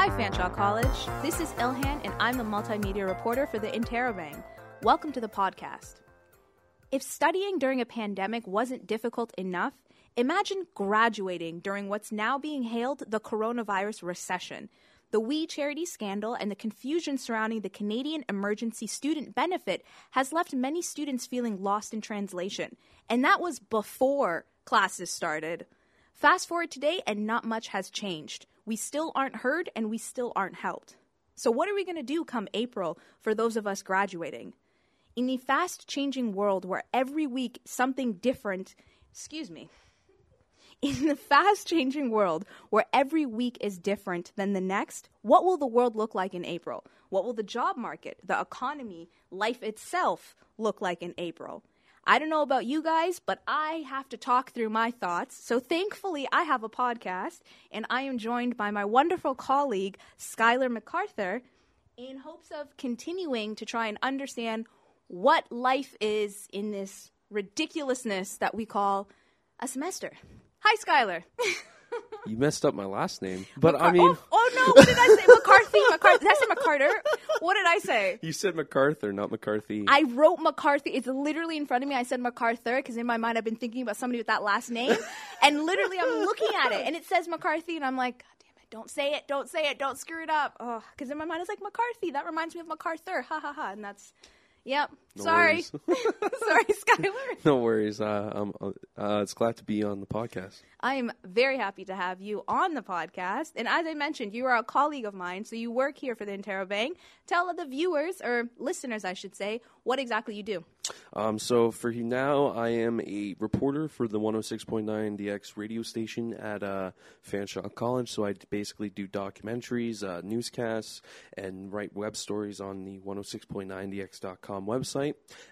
Hi, Fanshawe College. This is Ilhan, and I'm the multimedia reporter for the Interrobang. Welcome to the podcast. If studying during a pandemic wasn't difficult enough, imagine graduating during what's now being hailed the coronavirus recession. The We Charity scandal and the confusion surrounding the Canadian Emergency Student Benefit has left many students feeling lost in translation. And that was before classes started. Fast forward today, and not much has changed. We still aren't heard and we still aren't helped. So, what are we going to do come April for those of us graduating? In the fast changing world where every week something different, excuse me, in the fast changing world where every week is different than the next, what will the world look like in April? What will the job market, the economy, life itself look like in April? I don't know about you guys, but I have to talk through my thoughts. So thankfully, I have a podcast, and I am joined by my wonderful colleague, Skylar MacArthur, in hopes of continuing to try and understand what life is in this ridiculousness that we call a semester. Hi, Skylar. You messed up my last name, but Macar- I mean, oh, oh no, what did I say? McCarthy. McCarthy. Did I say McCarter? What did I say? you said MacArthur, not McCarthy. I wrote McCarthy. It's literally in front of me. I said MacArthur because in my mind I've been thinking about somebody with that last name, and literally I'm looking at it and it says McCarthy, and I'm like, God damn it! Don't say it! Don't say it! Don't screw it up! Oh, because in my mind it's like McCarthy. That reminds me of MacArthur. Ha ha ha! And that's, yep. No Sorry, sorry, Skylar. no worries. Uh, I'm, uh, it's glad to be on the podcast. I am very happy to have you on the podcast. And as I mentioned, you are a colleague of mine, so you work here for the Interrobang. Tell the viewers, or listeners, I should say, what exactly you do. Um, so for you now, I am a reporter for the 106.9 The X radio station at uh, Fanshawe College. So I basically do documentaries, uh, newscasts, and write web stories on the 106.9dx.com website.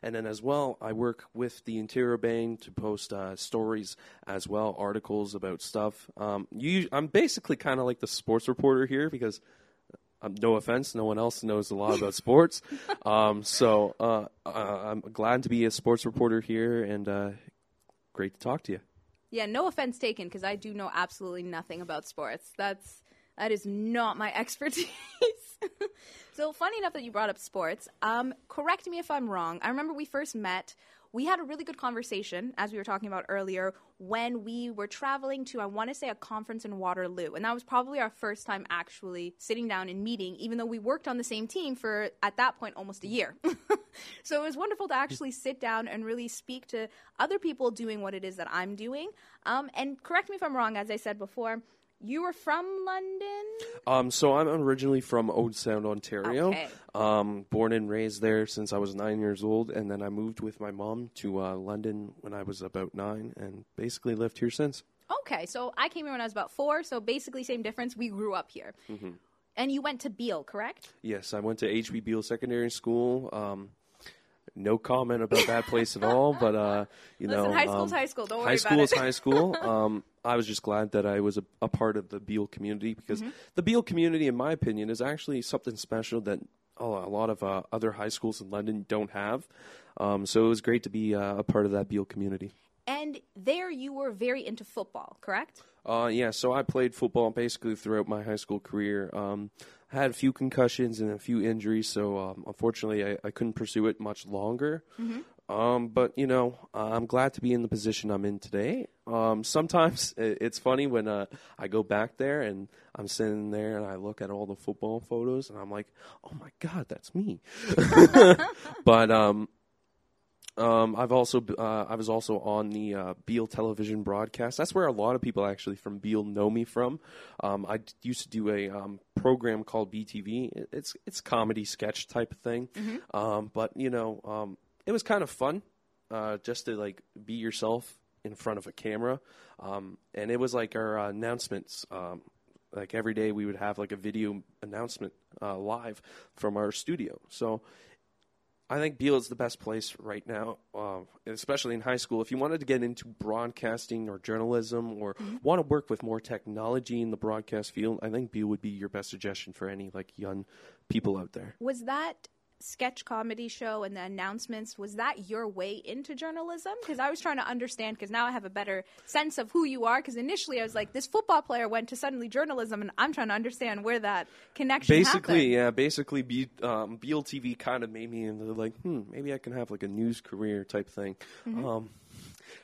And then as well, I work with the Interrobang to post uh, stories as well, articles about stuff. Um, you, I'm basically kind of like the sports reporter here because um, no offense, no one else knows a lot about sports. Um, so uh, uh, I'm glad to be a sports reporter here, and uh, great to talk to you. Yeah, no offense taken, because I do know absolutely nothing about sports. That's that is not my expertise. so funny enough that you brought up sports. Um, correct me if I'm wrong. I remember we first met. We had a really good conversation, as we were talking about earlier, when we were traveling to, I want to say, a conference in Waterloo. And that was probably our first time actually sitting down and meeting, even though we worked on the same team for, at that point, almost a year. so it was wonderful to actually sit down and really speak to other people doing what it is that I'm doing. Um, and correct me if I'm wrong, as I said before, you were from London? Um, so I'm originally from Owen Sound, Ontario. Okay. Um, born and raised there since I was nine years old, and then I moved with my mom to uh, London when I was about nine, and basically lived here since. Okay, so I came here when I was about four, so basically same difference. We grew up here. Mm-hmm. And you went to Beal, correct? Yes, I went to HB Beal Secondary School. Um, no comment about that place at all, but uh, you Listen, know, high school's um, high school. Don't worry high about it. High school is high school. I was just glad that I was a, a part of the Beal community because Mm-hmm. the Beal community, in my opinion, is actually something special that oh, a lot of uh, other high schools in London don't have. Um, so it was great to be uh, a part of that Beal community. And there you were very into football, correct? Uh, yeah, so I played football basically throughout my high school career. Um, I had a few concussions and a few injuries, so um, unfortunately I, I couldn't pursue it much longer. Um, but you know, I'm glad to be in the position I'm in today. Um, sometimes it's funny when uh, I go back there and I'm sitting there and I look at all the football photos and I'm like, "Oh my God, that's me!" but um, um, I've also uh, I was also on the uh, Beal television broadcast. That's where a lot of people actually from Beal know me from. Um, I d- used to do a um, program called BTV. It's it's comedy sketch type of thing, um, but you know um, it was kind of fun uh, just to like be yourself in front of a camera, um, and it was like our uh, announcements. Um, like every day, we would have like a video announcement uh, live from our studio. So I think Beal is the best place right now, uh, especially in high school. If you wanted to get into broadcasting or journalism or want to work with more technology in the broadcast field, I think Beal would be your best suggestion for any like young people out there. Was that sketch comedy show and the announcements was that your way into journalism because i was trying to understand because now i have a better sense of who you are because initially i was like this football player went to suddenly journalism and i'm trying to understand where that connection basically happened. yeah basically B, um, bltv kind of made me into like hmm maybe i can have like a news career type thing Mm-hmm. um,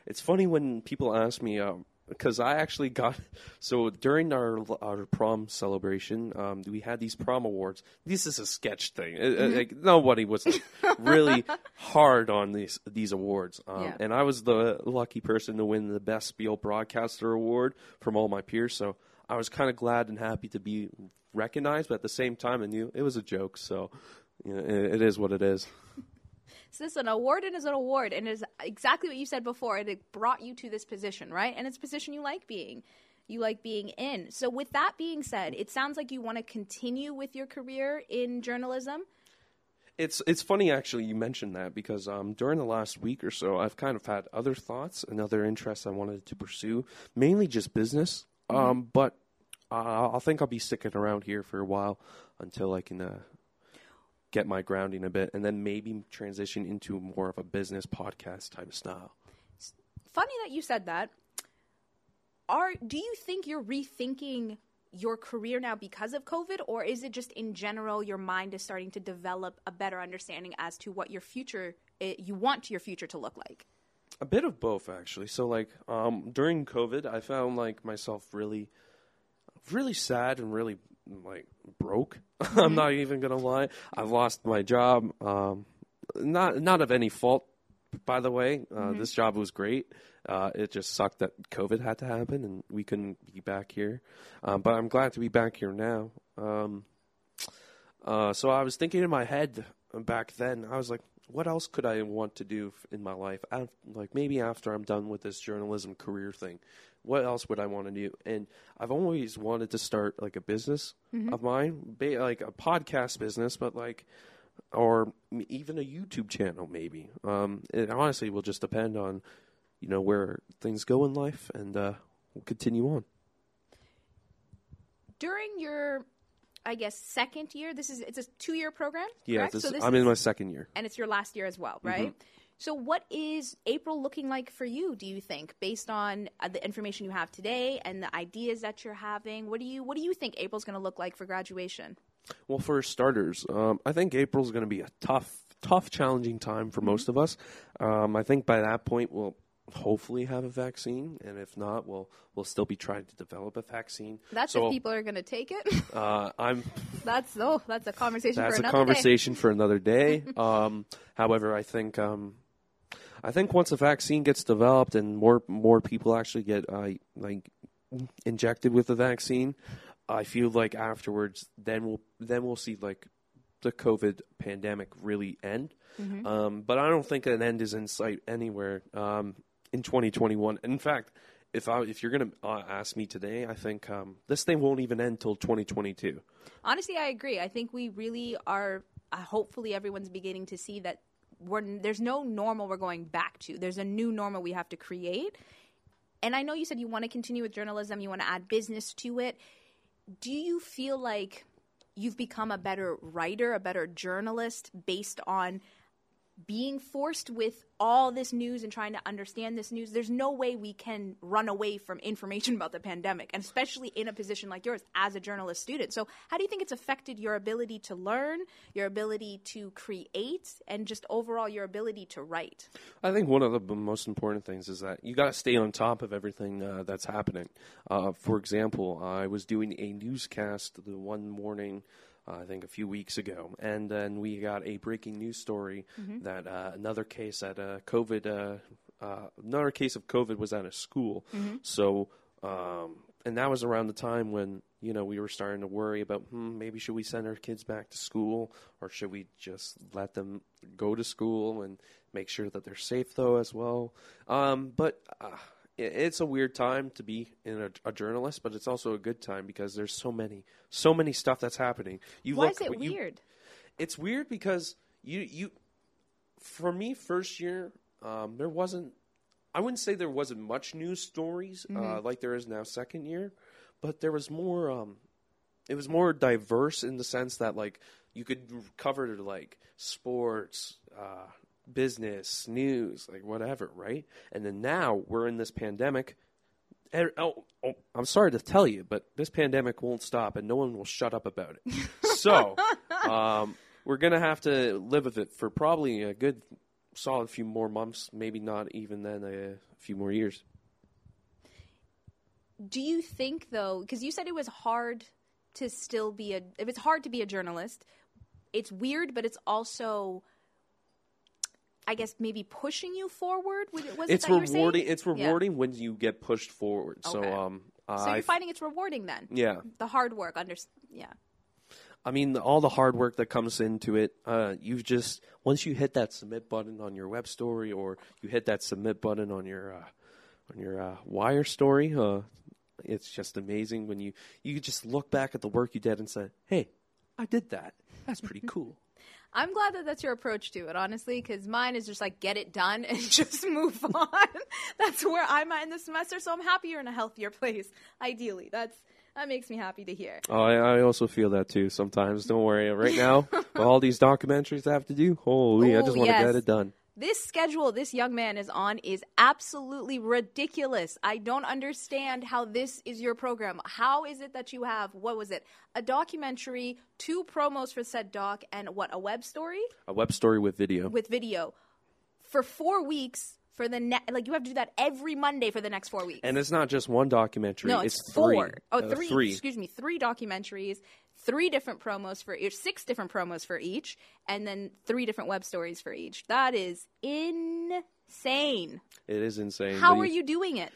it's funny when people ask me um, because I actually got so during our our prom celebration, um, we had these prom awards. This is a sketch thing. Uh, uh, Mm-hmm. Like nobody was like, really hard on these these awards, um, Yeah. and I was the lucky person to win the best Beal Broadcaster award from all my peers. So I was kind of glad and happy to be recognized, but at the same time, I knew it was a joke. So you know, it, it is what it is. So this is an award and is an award, and is exactly what you said before. It brought you to this position, right? And it's a position you like being, you like being in. So with that being said, it sounds like you want to continue with your career in journalism. It's it's funny actually you mentioned that because um, during the last week or so I've kind of had other thoughts and other interests I wanted to pursue, mainly just business. Um, but uh, I think I'll be sticking around here for a while until I can uh, get my grounding a bit, and then maybe transition into more of a business podcast type of style. Funny that you said that. Are do you think you're rethinking your career now because of COVID, or is it just in general your mind is starting to develop a better understanding as to what your future eh, you want your future to look like? A bit of both, actually. So, like, um, during COVID, I found like myself really, really sad and really like broke. I'm not even gonna lie. I've lost my job. Um, not not of any fault, by the way. Uh, This job was great. Uh, it just sucked that COVID had to happen and we couldn't be back here. Um, but I'm glad to be back here now. Um, uh, so I was thinking in my head back then. I was like, what else could I want to do in my life? Af- like maybe after I'm done with this journalism career thing, what else would I want to do? And I've always wanted to start like a business of mine, like a podcast business, but like, or even a YouTube channel, maybe. Um, it honestly will just depend on, you know, where things go in life, and uh, we'll continue on. during your i guess second year. This is it's a two year program Yeah, this, so this I'm is, in my second year. and it's your last year as well right? So what is april looking like for you do you think based on uh, the information you have today and the ideas that you're having? What do you what do you think april's going to look like for graduation? Well, for starters, um, I think April's going to be a tough, tough, challenging time for most of us. Um, I think by that point we'll hopefully have a vaccine, and if not, we'll we'll still be trying to develop a vaccine. that's so if people are going to take it uh, I'm that's oh that's a conversation that's for a another conversation for another day. Um, however, I think um, I think once a vaccine gets developed and more more people actually get uh, like injected with the vaccine, I feel like afterwards, then we'll then we'll see like the COVID pandemic really end. Um, but I don't think an end is in sight anywhere um, in 2021. In fact, if I if you're gonna uh, ask me today, I think um, this thing won't even end till 2022. Honestly, I agree. I think we really are. Uh, hopefully, everyone's beginning to see that we're, there's no normal we're going back to. There's a new normal we have to create. And I know you said you want to continue with journalism, you want to add business to it. Do you feel like you've become a better writer, a better journalist based on being forced with all this news and trying to understand this news, there's no way we can run away from information about the pandemic, and especially in a position like yours as a journalist student. So, how do you think it's affected your ability to learn, your ability to create, and just overall your ability to write? I think one of the most important things is that you got to stay on top of everything uh, that's happening. Uh, for example, I was doing a newscast the one morning, uh, I think a few weeks ago, and then we got a breaking news story that uh, another case at a COVID, uh, uh, another case of COVID was at a school. So, um, and that was around the time when you know we were starting to worry about hmm, maybe should we send our kids back to school or should we just let them go to school and make sure that they're safe though as well. Um, but uh, it's a weird time to be in a, a journalist, but it's also a good time because there's so many, so many stuff that's happening. You Why look, is it you- weird? it's weird because you you for me first year um, there wasn't I wouldn't say there wasn't much news stories uh, like there is now second year, but there was more um, it was more diverse in the sense that like you could cover like sports, uh, business, news, like whatever, right? And then now we're in this pandemic. And, oh, oh, I'm sorry to tell you, but this pandemic won't stop, and no one will shut up about it. so, um, we're gonna have to live with it for probably a good, solid few more months, maybe not even then a few more years. Do you think though, because you said it was hard to still be a, it was hard to be a journalist. It's weird, but it's also I guess maybe pushing you forward. Was it, was it's it rewarding. You? It's rewarding when you get pushed forward. Okay. So, um, So you're finding it's rewarding then. yeah. The hard work, under yeah. I mean, all the hard work that comes into it. Uh, you've just once you hit that submit button on your web story, or you hit that submit button on your uh, on your uh, wire story. Uh, it's just amazing when you you just look back at the work you did and say, "Hey, I did that. That's pretty cool." I'm glad that that's your approach to it, honestly, because mine is just like get it done and just move on. that's where I'm at in the semester, so I'm happier in a healthier place. Ideally, that's that makes me happy to hear. Oh, I, I also feel that too sometimes. Don't worry. Right now, all these documentaries I have to do, holy, I just want to yes. get it done. This schedule this young man is on is absolutely ridiculous. I don't understand how this is your program. How is it that you have what was it? A documentary, two promos for said doc, and what a web story A web story with video. with video for four weeks for the ne- like you have to do that every Monday for the next four weeks. and it's not just one documentary. no, it's, it's, three. four. Oh, Uh, three. three. Excuse me, three documentaries, three different promos for each, six different promos for each, and then three different web stories for each. That is insane. It is insane. How are you doing it?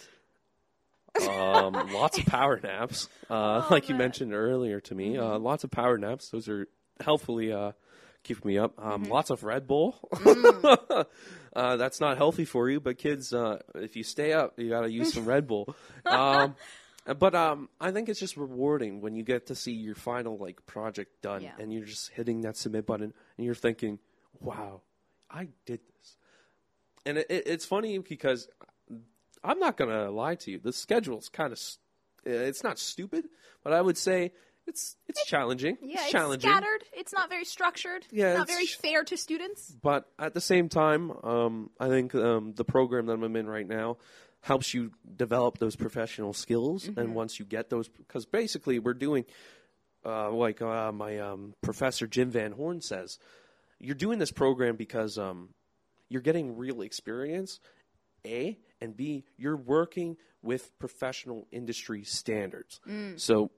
um, lots of power naps, uh, Oh, like you man. Mm-hmm. mentioned earlier to me. Uh, lots of power naps. Those are helpfully uh, keeping me up. Um, Mm-hmm. Lots of Red Bull. Mm. uh, that's not healthy for you, but kids, uh, if you stay up, you got to use some Red Bull. Um, but um, I think it's just rewarding when you get to see your final like project done, Yeah. and you're just hitting that submit button, and you're thinking, "Wow, I did this." And it, it, it's funny because I'm not gonna lie to you. The schedule's kind of it's not stupid, but I would say it's it's challenging. Yeah, it's it's challenging. scattered. It's not very structured. Yeah, not it's very sh- fair to students. But at the same time, um, I think um, the program that I'm in right now helps you develop those professional skills. Mm-hmm. And once you get those, because basically we're doing, uh, like uh, my um, professor Jim Van Horn says, you're doing this program because um, you're getting real experience, A, and B, you're working with professional industry standards. Mm. So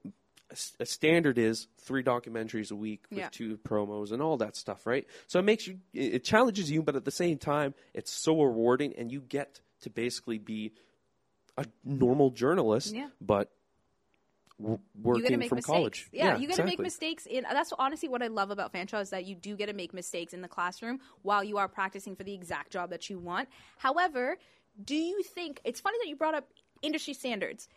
a standard is three documentaries a week with Yeah. two promos and all that stuff, right? So it makes you, it it challenges you, but at the same time, it's so rewarding, and you get to basically be a normal journalist, Yeah. but w- you got to working from mistakes. college. Yeah, you got to make mistakes. In that's honestly what I love about Fanshawe is that you do get to make mistakes in the classroom while you are practicing for the exact job that you want. However, do you think it's funny that you brought up industry standards?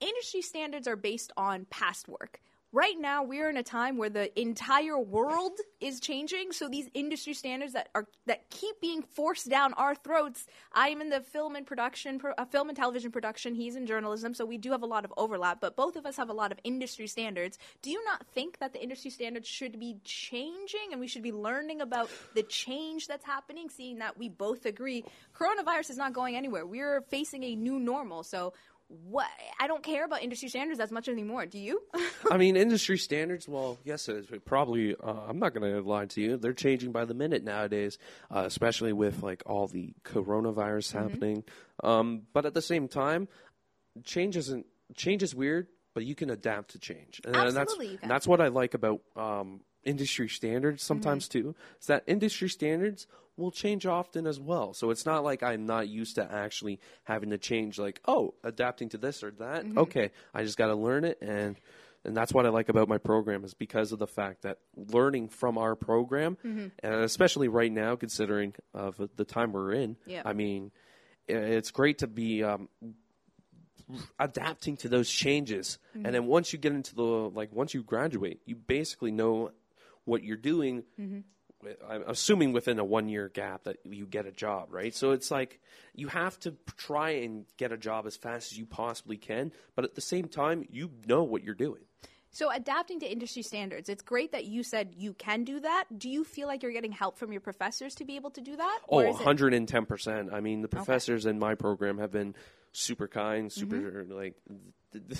Industry standards are based on past work. Right now, we're in a time where the entire world is changing. So these industry standards that are that keep being forced down our throats. I am in the film and production, pro- uh, film and television production. He's in journalism, so we do have a lot of overlap. But both of us have a lot of industry standards. Do you not think that the industry standards should be changing, and we should be learning about the change that's happening? Seeing that we both agree, coronavirus is not going anywhere. We're facing a new normal. So. What I don't care about industry standards as much anymore. Do you? I mean, industry standards. Well, yes, it is. Probably, uh, I'm not going to lie to you. They're changing by the minute nowadays, uh, especially with like all the coronavirus Mm-hmm. happening. Um, but at the same time, change isn't change is weird, but you can adapt to change, and that's Absolutely, and that's what I like about um, industry standards Mm-hmm. sometimes too. Is that industry standards will change often as well. So it's not like I'm not used to actually having to change, like oh, adapting to this or that. Mm-hmm. Okay, I just got to learn it and and that's what I like about my program is because of the fact that learning from our program, Mm-hmm. and especially right now, considering of the time we're in, Yeah. I mean, it's great to be um, adapting to those changes. Mm-hmm. And then once you get into the like, once you graduate, you basically know what you're doing. Mm-hmm. I'm assuming within a one year gap that you get a job, right? So it's like you have to try and get a job as fast as you possibly can, but at the same time, you know what you're doing. So adapting to industry standards, it's great that you said you can do that. Do you feel like you're getting help from your professors to be able to do that? Oh, Or is it- 110%. I mean, the professors in my program have been super kind, super Mm-hmm. like.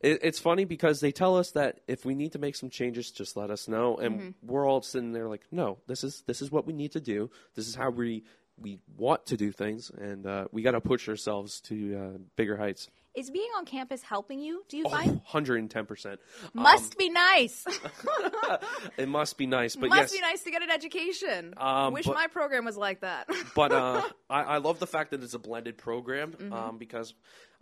It, it's funny because they tell us that if we need to make some changes, just let us know, and Mm-hmm. we're all sitting there like, no, this is this is what we need to do. This is how we we want to do things, and uh, we got to push ourselves to uh, bigger heights. Is being on campus helping you? Do you Oh, find? 110%. Must be nice. It must be nice, but Must yes, be nice to get an education. Um, Wish but- my program was like that. but uh, I, I love the fact that it's a blended program Mm-hmm. um, because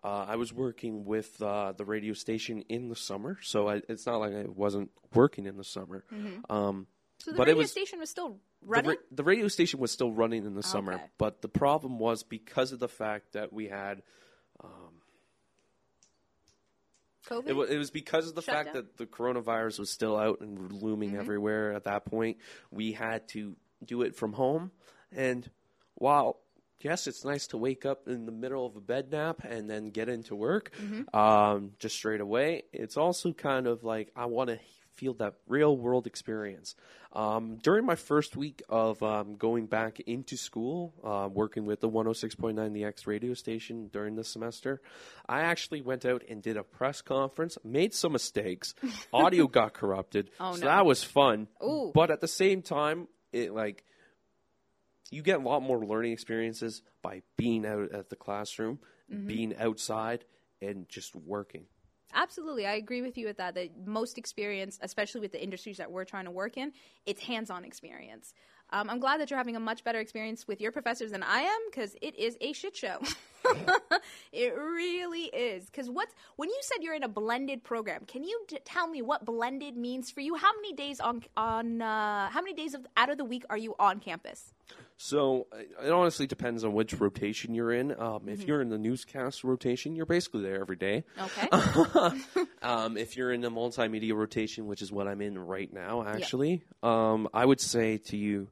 uh, I was working with uh, the radio station in the summer, so I, it's not like I wasn't working in the summer. Um, so the but radio was- station was still the, running. ra- the radio station was still running in the summer, Okay. but the problem was because of the fact that we had COVID. It was, it was because of the Shut fact down? that the coronavirus was still out and looming Mm-hmm. everywhere at that point. We had to do it from home. And while, yes, it's nice to wake up in the middle of a bed nap and then get into work Mm-hmm. um, just straight away, it's also kind of like I want to feel that real world experience. Um, during my first week of um, going back into school, uh, working with the 106.9 The X radio station during the semester, I actually went out and did a press conference, made some mistakes, audio got corrupted, Oh, so no. that was fun. Ooh. But at the same time, it like you get a lot more learning experiences by being out at the classroom, Mm-hmm. being outside, and just working. Absolutely, I agree with you with that. The most experience, especially with the industries that we're trying to work in, it's hands-on experience. Um, I'm glad that you're having a much better experience with your professors than I am because it is a shit show. it really is. Because what's when you said you're in a blended program? Can you tell me what blended means for you? How many days on on uh, how many days of out of the week are you on campus? So uh, it honestly depends on which rotation you're in. Um, If Mm-hmm. you're in the newscast rotation, you're basically there every day. Okay. Um, if you're in the multimedia rotation, which is what I'm in right now, actually, um, I would say to you,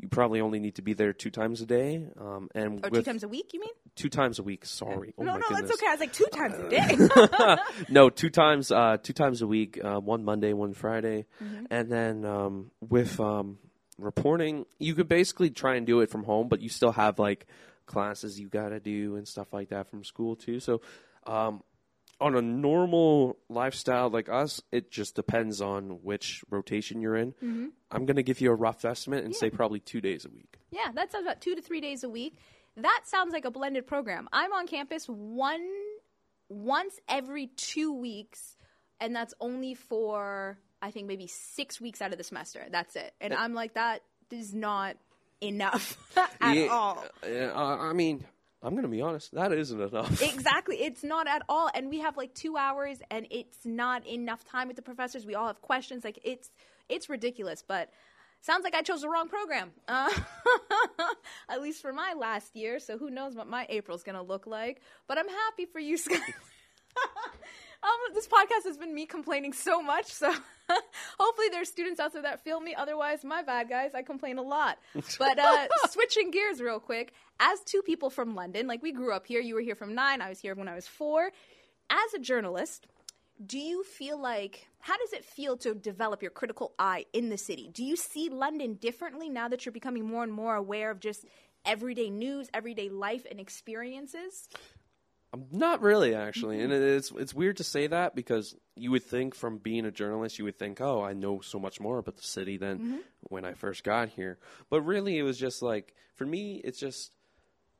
you probably only need to be there two times a day, um, and or two times a week? You mean? two times a week. Sorry, oh no, my no, goodness. that's okay. I was like two times a day. no, two times, uh, two times a week. Uh, one Monday, one Friday, Mm-hmm. and then um, with um, reporting, you could basically try and do it from home, but you still have like classes you got to do and stuff like that from school too. So, um, on a normal lifestyle like us, it just depends on which rotation you're in. Mm-hmm. I'm gonna give you a rough estimate and say probably two days a week. Yeah, that sounds about two to three days a week. That sounds like a blended program. I'm on campus one once every two weeks, and that's only for I think maybe six weeks out of the semester. That's it. And I'm like, that is not enough at Yeah, all. uh, I mean, I'm gonna be honest. That isn't enough. Exactly. It's not at all. And we have like two hours and it's not enough time with the professors. We all have questions. Like it's it's ridiculous, but sounds like I chose the wrong program. Uh, at least for my last year. So who knows what my April's gonna look like. But I'm happy for you, Scott. Um, this podcast has been me complaining so much, so hopefully there's students out there that feel me. Otherwise, my bad, guys. I complain a lot. But uh, switching gears real quick, as two people from London, like we grew up here, you were here from nine, I was here when I was four. As a journalist, do you feel like how does it feel to develop your critical eye in the city? Do you see London differently now that you're becoming more and more aware of just everyday news, everyday life, and experiences? Not really, actually, and it's it's weird to say that because you would think from being a journalist, you would think, oh, I know so much more about the city than when I first got here. But really, it was just like for me, it's just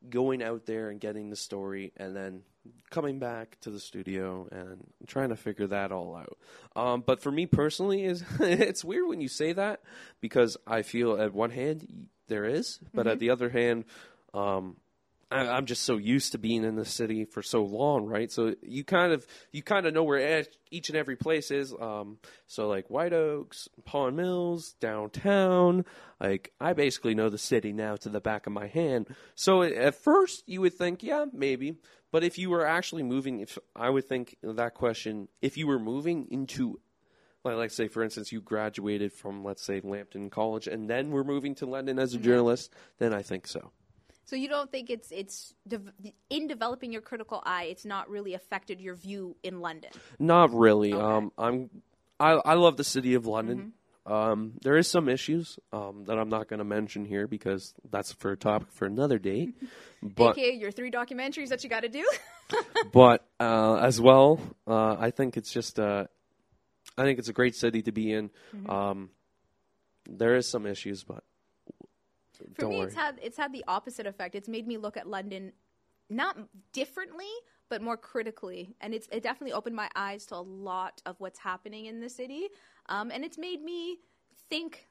going out there and getting the story, and then coming back to the studio and trying to figure that all out. Um, but for me personally, is it's weird when you say that because I feel at one hand there is, but at the other hand. Um, I- I'm just so used to being in the city for so long, right? So you kind of you kind of know where each and every place is. Um, so like White Oaks, Pond Mills, downtown. Like I basically know the city now to the back of my hand. So at first you would think, yeah, maybe. But if you were actually moving, if I would think that question, if you were moving into like, like say for instance you graduated from let's say Lambton College and then we're moving to London as a journalist, then I think so. So you don't think it's it's dev- in developing your critical eye, it's not really affected your view in London. Not really. Um, I'm I I love the city of London. Um, there is some issues um, that I'm not going to mention here because that's for a topic for another day. But AKA your three documentaries that you got to do. but uh, as well, uh, I think it's just uh, I think it's a great city to be in. Um, there is some issues, but For don't me, worry. it's had it's had the opposite effect. It's made me look at London not differently, but more critically, and it's it definitely opened my eyes to a lot of what's happening in the city, um, and it's made me think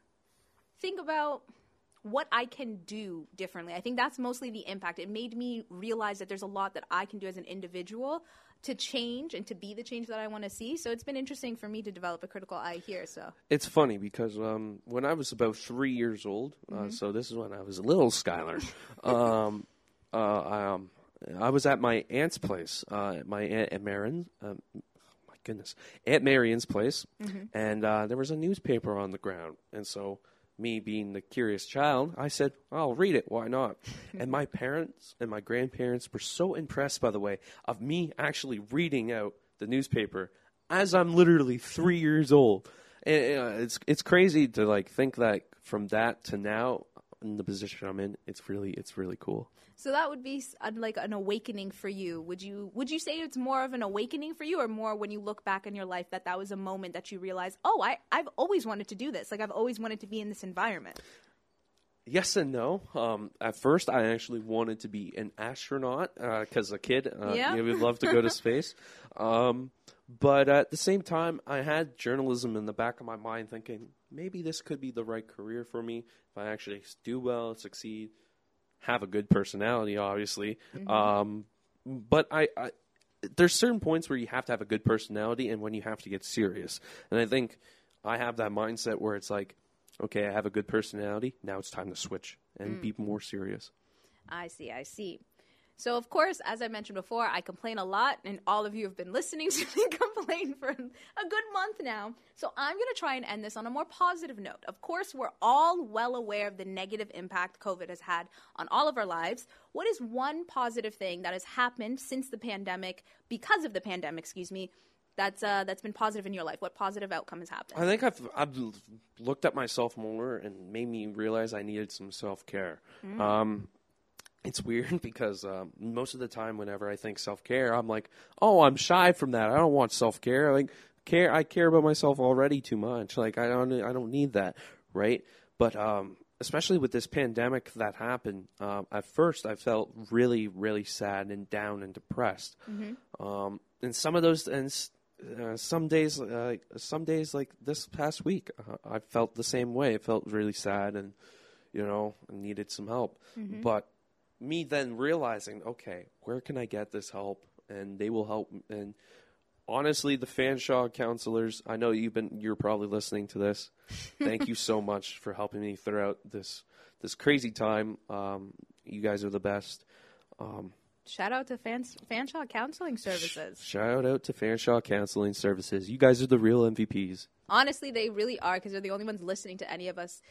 think about what I can do differently. I think that's mostly the impact. It made me realize that there's a lot that I can do as an individual to change and to be the change that I want to see. So it's been interesting for me to develop a critical eye here. So It's funny because um, when I was about three years old, uh, so this is when I was a little Skylar, um, uh, I, um, I was at my aunt's place, uh, my aunt Marion. Um, my goodness, Aunt Marion's place, and uh, there was a newspaper on the ground, and so. Me being the curious child, I said, "I'll read it. Why not?" and my parents and my grandparents were so impressed, by the way, of me actually reading out the newspaper as I'm literally three years old. And, uh, it's it's crazy to like think that from that to now in the position I'm in, it's really it's really cool. So that would be uh, like an awakening for you. Would you would you say it's more of an awakening for you, or more when you look back in your life that that was a moment that you realized, oh, I I've always wanted to do this. Like I've always wanted to be in this environment. Yes and no. Um, at first, I actually wanted to be an astronaut because a kid, uh, Yeah. you know, would love to go to space. Um, but at the same time, I had journalism in the back of my mind, thinking maybe this could be the right career for me if I actually do well, succeed, have a good personality, obviously. Um, but I, I, there's certain points where you have to have a good personality, and when you have to get serious. And I think I have that mindset where it's like, okay, I have a good personality. Now it's time to switch and be more serious. I see, I see. So, of course, as I mentioned before, I complain a lot, and all of you have been listening to me complain for a good month now. So, I'm going to try and end this on a more positive note. Of course, we're all well aware of the negative impact COVID has had on all of our lives. What is one positive thing that has happened since the pandemic, because of the pandemic, excuse me, that's, uh, that's been positive in your life? What positive outcome has happened? I think I've I've looked at myself more and made me realize I needed some self care. Um, it's weird because um, most of the time, whenever I think self care, I'm like, oh, I'm shy from that. I don't want self care. Like care, I care about myself already too much. Like I don't I don't need that, right? But um, especially with this pandemic that happened, um, at first I felt really really sad and down and depressed. Um, and some of those and. uh, some days, uh, some days like this past week, uh, I felt the same way. I felt really sad, and you know, needed some help. But me then realizing, okay, where can I get this help? And they will help. And honestly, the Fanshawe counselors, I know you've been, you're probably listening to this. Thank you so much for helping me throughout this this crazy time. Um, you guys are the best. Um, Shout out to Fans- Fanshawe Counseling Services. shout out to Fanshawe Counseling Services. You guys are the real MVPs. Honestly, they really are because they're the only ones listening to any of us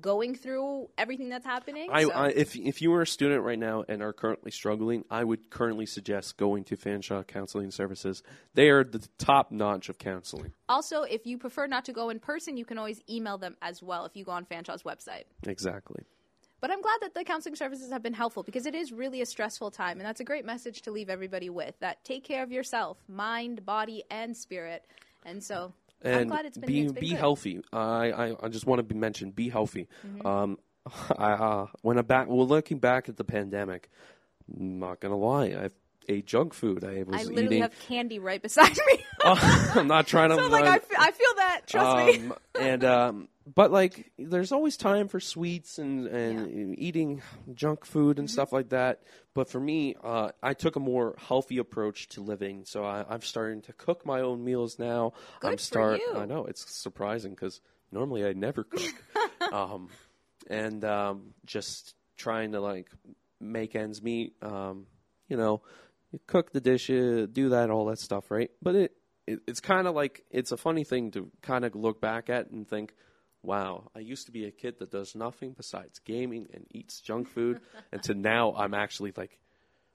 going through everything that's happening. I, so- I, if if you are a student right now and are currently struggling, I would currently suggest going to Fanshawe Counseling Services. They are the top notch of counseling. also, if you prefer not to go in person, you can always email them as well if you go on Fanshawe's website. Exactly. But I'm glad that the counseling services have been helpful because it is really a stressful time, and that's a great message to leave everybody with. That take care of yourself, mind, body, and spirit. And so And been be be good. healthy. I, I I just want to be mentioned. Be healthy. Mm-hmm. Um, I uh, when I back well looking back at the pandemic, not gonna lie, I ate junk food. I was I literally eating. have candy right beside me. I'm not trying to. so like I, I feel that. Trust me. um, and um, but like, there's always time for sweets and and eating junk food Mm-hmm. and stuff like that. But for me, uh, I took a more healthy approach to living. So I, I'm starting to cook my own meals now. I'm Good for you. I know it's surprising because normally I never cook. um, and um, just trying to like make ends meet. Um, you know, you cook the dishes, do that, all that stuff, right? But it, it it's kind of like it's a funny thing to kind of look back at and think, wow, I used to be a kid that does nothing besides gaming and eats junk food, and to now I'm actually like,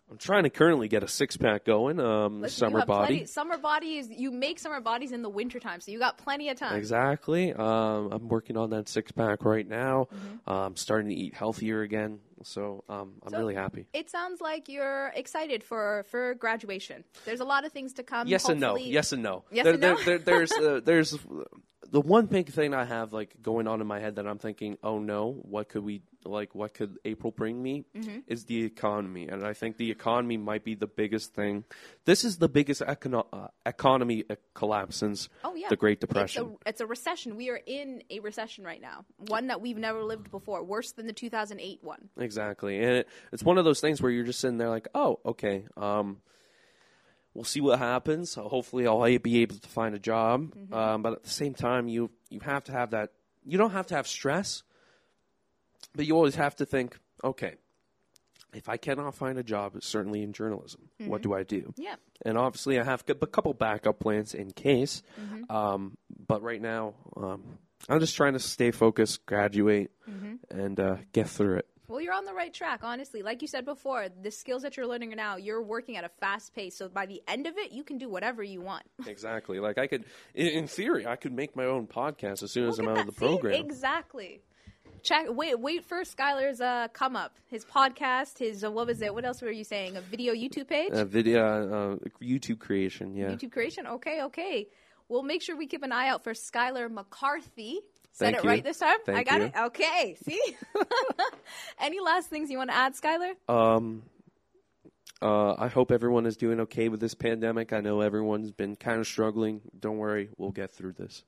I'm trying to currently get a six pack going. Um, Listen, summer body. plenty- summer bodies. You make summer bodies in the wintertime, so you got plenty of time. Exactly. Um, I'm working on that six pack right now. Mm-hmm. Um, starting to eat healthier again. So um, I'm So- really happy. It sounds like you're excited for for graduation. There's a lot of things to come. Yes and no. Yes and no. Yes There- and no? there- there- there's uh, there's the one big thing I have like going on in my head that I'm thinking, oh no, what could we like? What could April bring me? Mm-hmm. Is the economy, and I think the economy might be the biggest thing. This is the biggest econo- uh, economy uh, collapse since Oh yeah, the Great It's Depression. a, it's a recession. We are in a recession right now, one that we've never lived before, worse than the 2008 one. Exactly, and it, it's one of those things where you're just sitting there like, oh, okay, um, we'll see what happens. Hopefully, I'll be able to find a job. Um, but at the same time, you you have to have that. You don't have to have stress, but you always have to think, okay, if I cannot find a job, certainly in journalism, what do I do? Yeah. And obviously, I have a couple backup plans in case. Um, but right now, um, I'm just trying to stay focused, graduate, and uh, get through it. Well, you're on the right track, honestly. Like you said before, the skills that you're learning now, you're working at a fast pace. So by the end of it, you can do whatever you want. Exactly. Like I could, in, theory, I could make my own podcast as soon as I'm out at of the that. See? program. Exactly. Check. Wait. Wait for Skylar's uh, come up. His podcast. His uh, what was it? What else were you saying? A video YouTube page. uh, video, uh, YouTube creation. Yeah. YouTube creation. Okay. Okay. We'll make sure we keep an eye out for Skylar McCarthy. Said Thank it you. right this time. I got you. it. Okay. See. Any last things you want to add, Skylar? Um, uh, I hope everyone is doing okay with this pandemic. I know everyone's been kind of struggling. Don't worry, we'll get through this.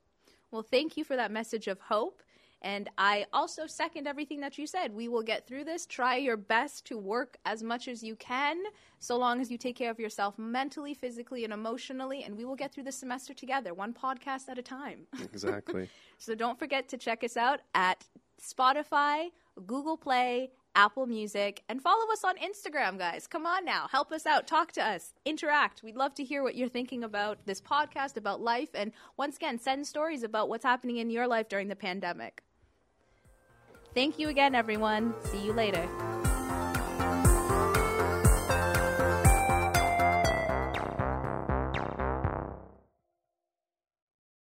Well, thank you for that message of hope. And I also second everything that you said. We will get through this. Try your best to work as much as you can, so long as you take care of yourself mentally, physically, and emotionally. And we will get through this semester together, one podcast at a time. Exactly. so don't forget to check us out at Spotify, Google Play, Apple Music, and follow us on Instagram, guys. Come on now. Help us out. Talk to us. Interact. We'd love to hear what you're thinking about this podcast, about life. And once again, send stories about what's happening in your life during the pandemic. Thank you again, everyone. See you later.